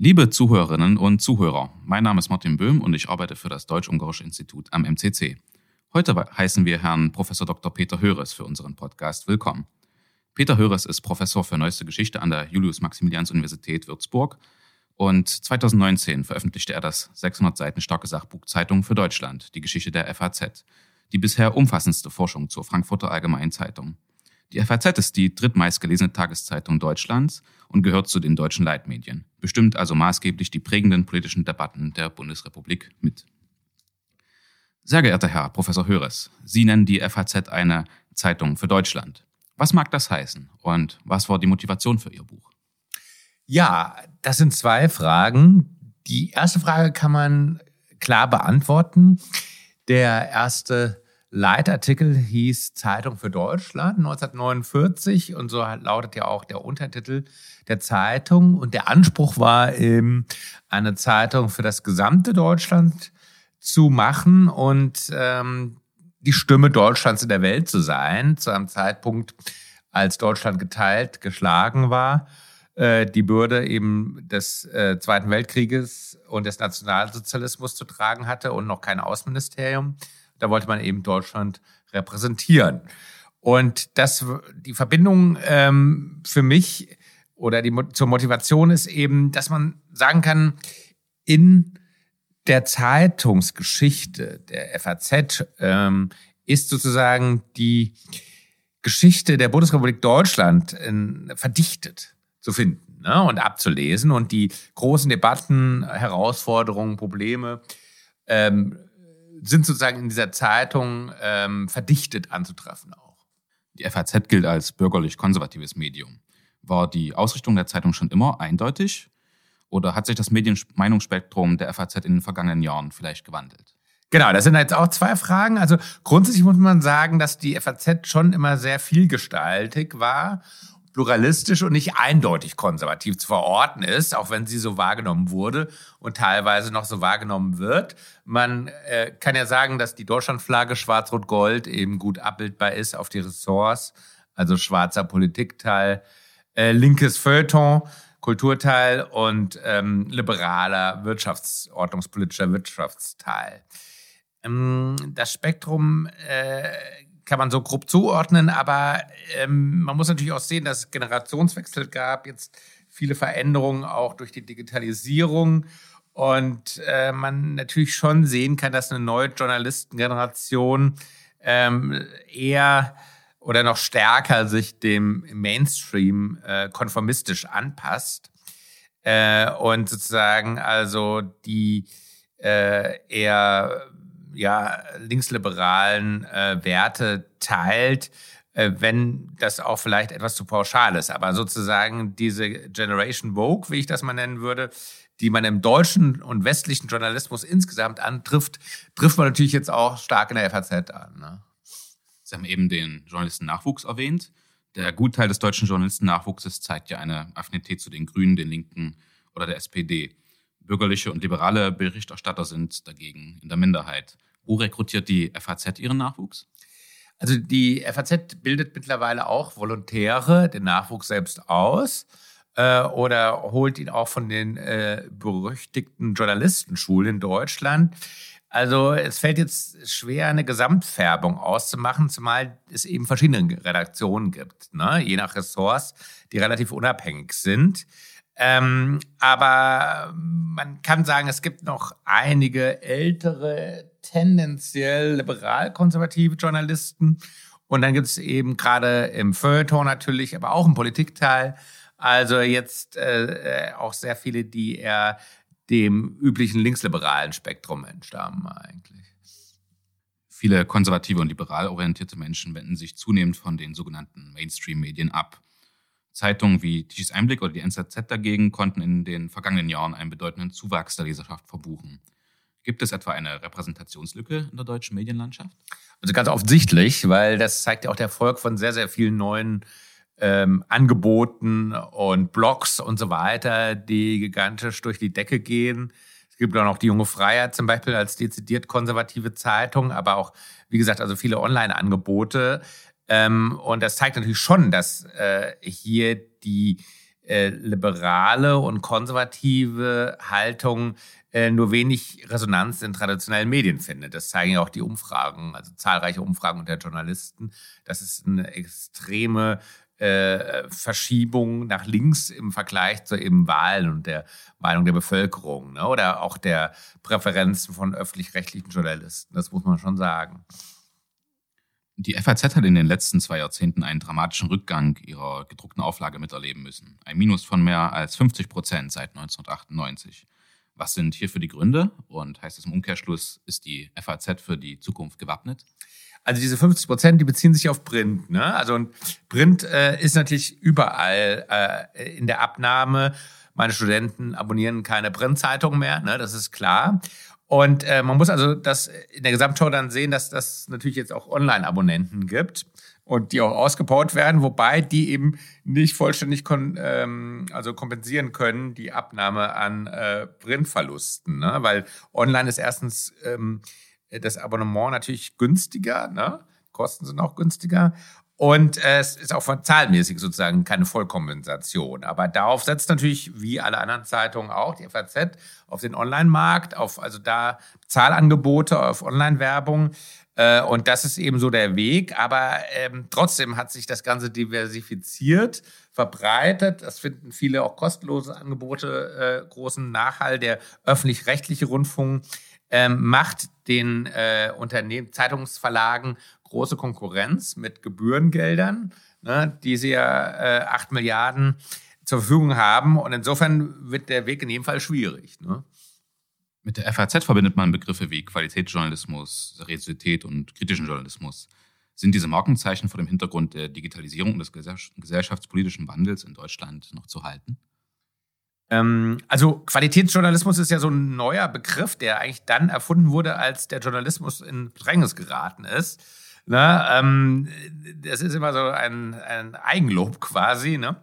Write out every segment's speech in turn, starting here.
Liebe Zuhörerinnen und Zuhörer, mein Name ist Martin Böhm und ich arbeite für das Deutsch-Ungarische Institut am MCC. Heute heißen wir Herrn Prof. Dr. Peter Höres für unseren Podcast willkommen. Peter Höres ist Professor für Neueste Geschichte an der Julius-Maximilians-Universität Würzburg und 2019 veröffentlichte er das 600 Seiten starke Sachbuch Zeitung für Deutschland, die Geschichte der FAZ, die bisher umfassendste Forschung zur Frankfurter Allgemeinen Zeitung. Die FAZ ist die drittmeistgelesene Tageszeitung Deutschlands und gehört zu den deutschen Leitmedien, bestimmt also maßgeblich die prägenden politischen Debatten der Bundesrepublik mit. Sehr geehrter Herr Professor Höres, Sie nennen die FAZ eine Zeitung für Deutschland. Was mag das heißen und was war die Motivation für Ihr Buch? Ja, das sind zwei Fragen. Die erste Frage kann man klar beantworten. Der erste Leitartikel hieß Zeitung für Deutschland 1949 und so lautet ja auch der Untertitel der Zeitung. Und der Anspruch war eben, eine Zeitung für das gesamte Deutschland zu machen und ähm, die Stimme Deutschlands in der Welt zu sein, zu einem Zeitpunkt, als Deutschland geteilt, geschlagen war, äh, die Bürde eben des äh, Zweiten Weltkrieges und des Nationalsozialismus zu tragen hatte und noch kein Außenministerium. Da wollte man eben Deutschland repräsentieren. Und das, die Verbindung ähm, für mich oder die, zur Motivation ist eben, dass man sagen kann, in der Zeitungsgeschichte der FAZ ähm, ist sozusagen die Geschichte der Bundesrepublik Deutschland in, verdichtet zu finden ne, und abzulesen und die großen Debatten, Herausforderungen, Probleme ähm, sind sozusagen in dieser Zeitung ähm, verdichtet anzutreffen auch. Die FAZ gilt als bürgerlich-konservatives Medium. War die Ausrichtung der Zeitung schon immer eindeutig oder hat sich das Medienmeinungsspektrum der FAZ in den vergangenen Jahren vielleicht gewandelt? Genau, das sind jetzt auch zwei Fragen. Also grundsätzlich muss man sagen, dass die FAZ schon immer sehr vielgestaltig war pluralistisch und nicht eindeutig konservativ zu verorten ist, auch wenn sie so wahrgenommen wurde und teilweise noch so wahrgenommen wird. Man äh, kann ja sagen, dass die Deutschlandflagge Schwarz-Rot-Gold eben gut abbildbar ist auf die Ressorts, also schwarzer Politikteil, äh, linkes Feuilleton, Kulturteil und ähm, liberaler Wirtschafts-, ordnungspolitischer Wirtschaftsteil. Ähm, das Spektrum äh, kann man so grob zuordnen, aber ähm, man muss natürlich auch sehen, dass es Generationswechsel gab, jetzt viele Veränderungen auch durch die Digitalisierung. Und äh, man natürlich schon sehen kann, dass eine neue Journalistengeneration ähm, eher oder noch stärker sich dem Mainstream äh, konformistisch anpasst. Äh, und sozusagen also die äh, eher ja, linksliberalen äh, Werte teilt, äh, wenn das auch vielleicht etwas zu pauschal ist. Aber sozusagen diese Generation Vogue, wie ich das mal nennen würde, die man im deutschen und westlichen Journalismus insgesamt antrifft, trifft man natürlich jetzt auch stark in der FAZ an. Ne? Sie haben eben den Journalistennachwuchs erwähnt. Der Gutteil des deutschen Journalistennachwuchses zeigt ja eine Affinität zu den Grünen, den Linken oder der SPD. Bürgerliche und liberale Berichterstatter sind dagegen in der Minderheit. Wo rekrutiert die FAZ ihren Nachwuchs? Also die FAZ bildet mittlerweile auch Volontäre, den Nachwuchs selbst aus äh, oder holt ihn auch von den äh, berüchtigten Journalistenschulen in Deutschland. Also es fällt jetzt schwer, eine Gesamtfärbung auszumachen, zumal es eben verschiedene Redaktionen gibt, ne? je nach Ressorts, die relativ unabhängig sind. Ähm, aber man kann sagen, es gibt noch einige ältere, tendenziell liberal-konservative Journalisten. Und dann gibt es eben gerade im Feuilleton natürlich, aber auch im Politikteil, also jetzt äh, auch sehr viele, die eher dem üblichen linksliberalen Spektrum entstammen eigentlich. Viele konservative und liberal orientierte Menschen wenden sich zunehmend von den sogenannten Mainstream-Medien ab. Zeitungen wie Tischis Einblick oder die NZZ dagegen konnten in den vergangenen Jahren einen bedeutenden Zuwachs der Leserschaft verbuchen. Gibt es etwa eine Repräsentationslücke in der deutschen Medienlandschaft? Also ganz offensichtlich, weil das zeigt ja auch der Erfolg von sehr, sehr vielen neuen ähm, Angeboten und Blogs und so weiter, die gigantisch durch die Decke gehen. Es gibt auch noch die Junge Freiheit zum Beispiel als dezidiert konservative Zeitung, aber auch, wie gesagt, also viele Online-Angebote. Ähm, und das zeigt natürlich schon, dass äh, hier die äh, liberale und konservative Haltung äh, nur wenig Resonanz in traditionellen Medien findet. Das zeigen ja auch die Umfragen, also zahlreiche Umfragen unter Journalisten. Das ist eine extreme äh, Verschiebung nach links im Vergleich zu eben Wahlen und der Meinung der Bevölkerung ne? oder auch der Präferenzen von öffentlich-rechtlichen Journalisten. Das muss man schon sagen. Die FAZ hat in den letzten zwei Jahrzehnten einen dramatischen Rückgang ihrer gedruckten Auflage miterleben müssen. Ein Minus von mehr als 50 Prozent seit 1998. Was sind hierfür die Gründe? Und heißt es im Umkehrschluss, ist die FAZ für die Zukunft gewappnet? Also diese 50 Prozent, die beziehen sich auf Print. Ne? Also Print äh, ist natürlich überall äh, in der Abnahme. Meine Studenten abonnieren keine Printzeitung mehr, ne? das ist klar. Und äh, man muss also das in der Gesamtschau dann sehen, dass das natürlich jetzt auch Online-Abonnenten gibt und die auch ausgebaut werden, wobei die eben nicht vollständig kon ähm, also kompensieren können die Abnahme an äh, Printverlusten, ne? weil online ist erstens ähm, das Abonnement natürlich günstiger, ne? Kosten sind auch günstiger und äh, es ist auch zahlmäßig sozusagen keine Vollkompensation. Aber darauf setzt natürlich, wie alle anderen Zeitungen auch, die FAZ, auf den Online-Markt, auf also da Zahlangebote, auf Online-Werbung. Äh, und das ist eben so der Weg. Aber ähm, trotzdem hat sich das Ganze diversifiziert, verbreitet. Das finden viele auch kostenlose Angebote äh, großen Nachhall. Der öffentlich-rechtliche Rundfunk ähm, macht den äh, Unternehmen, Zeitungsverlagen große Konkurrenz mit Gebührengeldern, ne, die sie ja äh, 8 Milliarden zur Verfügung haben. Und insofern wird der Weg in jedem Fall schwierig. Ne? Mit der FAZ verbindet man Begriffe wie Qualitätsjournalismus, Seriosität und kritischen Journalismus. Sind diese Markenzeichen vor dem Hintergrund der Digitalisierung und des gesellschaftspolitischen Wandels in Deutschland noch zu halten? Ähm, also Qualitätsjournalismus ist ja so ein neuer Begriff, der eigentlich dann erfunden wurde, als der Journalismus in Bedrängnis geraten ist. Ne? Ähm, das ist immer so ein, ein Eigenlob quasi. Ne?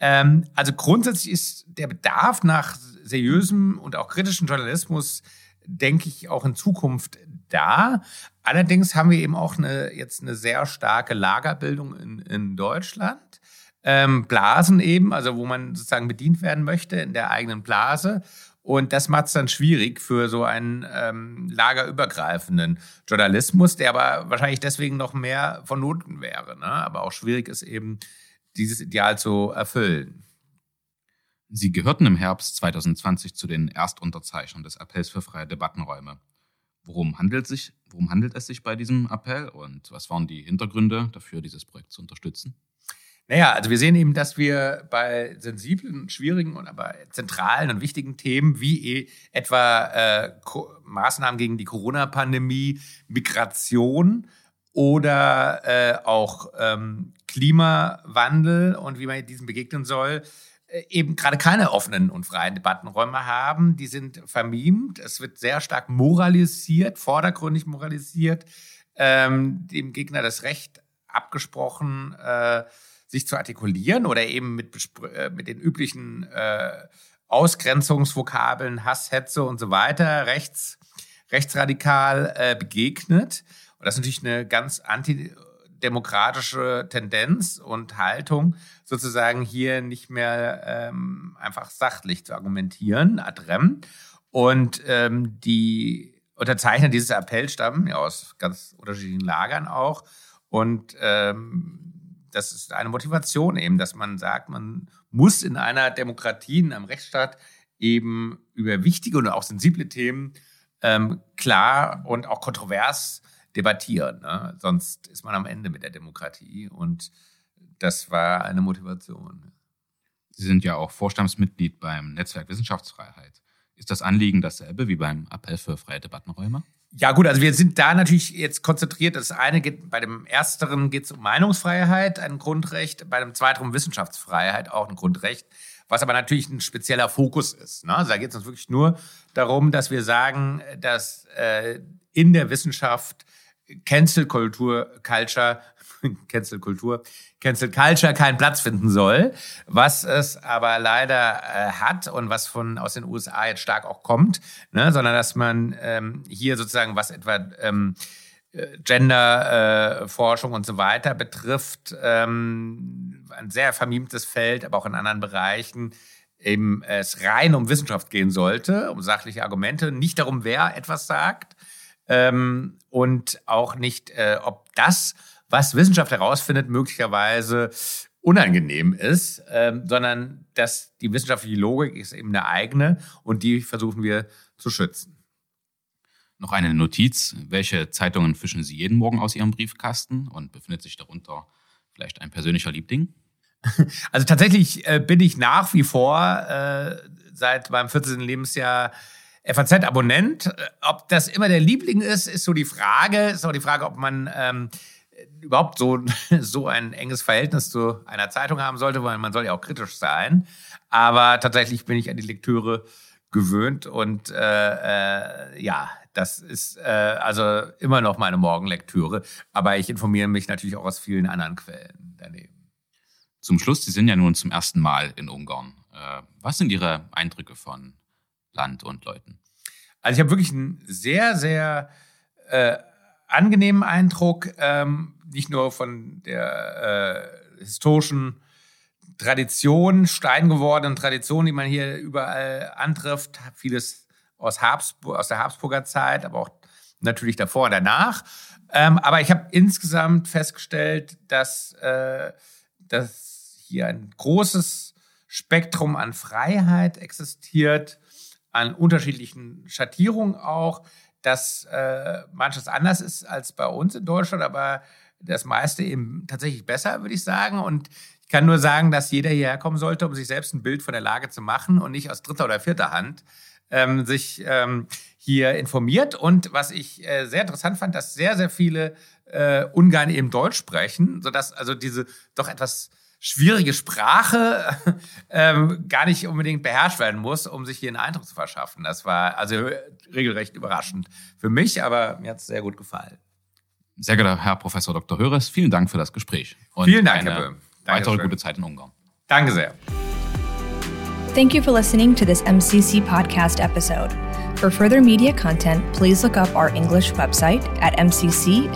Ähm, also grundsätzlich ist der Bedarf nach seriösem und auch kritischem Journalismus, denke ich, auch in Zukunft da. Allerdings haben wir eben auch eine, jetzt eine sehr starke Lagerbildung in, in Deutschland ähm, Blasen eben, also wo man sozusagen bedient werden möchte in der eigenen Blase. Und das macht es dann schwierig für so einen ähm, lagerübergreifenden Journalismus, der aber wahrscheinlich deswegen noch mehr von Noten wäre. Ne? Aber auch schwierig ist eben, dieses Ideal zu erfüllen. Sie gehörten im Herbst 2020 zu den Erstunterzeichnern des Appells für freie Debattenräume. Worum handelt, sich, worum handelt es sich bei diesem Appell und was waren die Hintergründe dafür, dieses Projekt zu unterstützen? Naja, also wir sehen eben, dass wir bei sensiblen, schwierigen und aber zentralen und wichtigen Themen wie eh etwa äh, Maßnahmen gegen die Corona-Pandemie, Migration oder äh, auch ähm, Klimawandel und wie man diesem begegnen soll, äh, eben gerade keine offenen und freien Debattenräume haben. Die sind vermiemt. Es wird sehr stark moralisiert, vordergründig moralisiert, ähm, dem Gegner das Recht abgesprochen, äh, sich zu artikulieren oder eben mit, äh, mit den üblichen äh, Ausgrenzungsvokabeln, Hass, Hetze und so weiter, rechts, rechtsradikal äh, begegnet. Und das ist natürlich eine ganz antidemokratische Tendenz und Haltung, sozusagen hier nicht mehr ähm, einfach sachlich zu argumentieren, ad rem. Und ähm, die Unterzeichner dieses Appells stammen ja aus ganz unterschiedlichen Lagern auch. Und ähm, das ist eine Motivation eben, dass man sagt, man muss in einer Demokratie, in einem Rechtsstaat eben über wichtige und auch sensible Themen ähm, klar und auch kontrovers debattieren. Ne? Sonst ist man am Ende mit der Demokratie und das war eine Motivation. Sie sind ja auch Vorstandsmitglied beim Netzwerk Wissenschaftsfreiheit. Ist das Anliegen dasselbe wie beim Appell für freie Debattenräume? Ja, gut, also wir sind da natürlich jetzt konzentriert. Das eine geht, bei dem ersteren geht es um Meinungsfreiheit, ein Grundrecht, bei dem zweiten um Wissenschaftsfreiheit, auch ein Grundrecht, was aber natürlich ein spezieller Fokus ist. Ne? Also da geht es uns wirklich nur darum, dass wir sagen, dass äh, in der Wissenschaft Cancel Kultur, Culture, Cancel Kultur, Cancel Culture keinen Platz finden soll, was es aber leider äh, hat und was von aus den USA jetzt stark auch kommt, ne? sondern dass man ähm, hier sozusagen was etwa ähm, äh, Gender-Forschung äh, und so weiter betrifft, ähm, ein sehr vermimtes Feld, aber auch in anderen Bereichen eben es rein um Wissenschaft gehen sollte, um sachliche Argumente, nicht darum, wer etwas sagt ähm, und auch nicht, äh, ob das, was Wissenschaft herausfindet, möglicherweise unangenehm ist, ähm, sondern dass die wissenschaftliche Logik ist eben eine eigene und die versuchen wir zu schützen. Noch eine Notiz. Welche Zeitungen fischen Sie jeden Morgen aus Ihrem Briefkasten und befindet sich darunter vielleicht ein persönlicher Liebling? Also tatsächlich äh, bin ich nach wie vor äh, seit meinem 14. Lebensjahr FAZ-Abonnent. Ob das immer der Liebling ist, ist so die Frage. Ist auch die Frage, ob man ähm, überhaupt so, so ein enges Verhältnis zu einer Zeitung haben sollte, weil man soll ja auch kritisch sein. Aber tatsächlich bin ich an die Lektüre gewöhnt und äh, äh, ja, das ist äh, also immer noch meine Morgenlektüre. Aber ich informiere mich natürlich auch aus vielen anderen Quellen daneben. Zum Schluss, Sie sind ja nun zum ersten Mal in Ungarn. Äh, was sind Ihre Eindrücke von Land und Leuten? Also ich habe wirklich einen sehr, sehr äh, angenehmen Eindruck, ähm, nicht nur von der äh, historischen Tradition, steingewordenen Tradition, die man hier überall antrifft, vieles aus, Habsburg, aus der Habsburger Zeit, aber auch natürlich davor und danach. Ähm, aber ich habe insgesamt festgestellt, dass, äh, dass hier ein großes Spektrum an Freiheit existiert, an unterschiedlichen Schattierungen auch, dass äh, manches anders ist als bei uns in Deutschland, aber das meiste eben tatsächlich besser, würde ich sagen. Und ich kann nur sagen, dass jeder hierher kommen sollte, um sich selbst ein Bild von der Lage zu machen und nicht aus dritter oder vierter Hand ähm, sich ähm, hier informiert. Und was ich äh, sehr interessant fand, dass sehr, sehr viele äh, Ungarn eben Deutsch sprechen, sodass also diese doch etwas schwierige Sprache ähm, gar nicht unbedingt beherrscht werden muss, um sich hier einen Eindruck zu verschaffen. Das war also regelrecht überraschend für mich, aber mir hat es sehr gut gefallen. Sehr geehrter Herr Professor Dr. Höres, vielen Dank für das Gespräch. Und vielen Dank, Herr Böhm. Weitere gute Zeit in Ungarn. Danke sehr. Thank you for listening to this MCC podcast episode. For further media content, please look up our English website at mcc.hu/en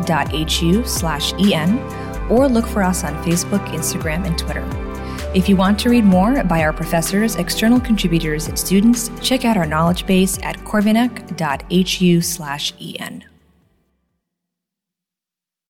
or look for us on Facebook, Instagram, and Twitter. If you want to read more by our professors, external contributors, and students, check out our knowledge base at corvinak.hu/en.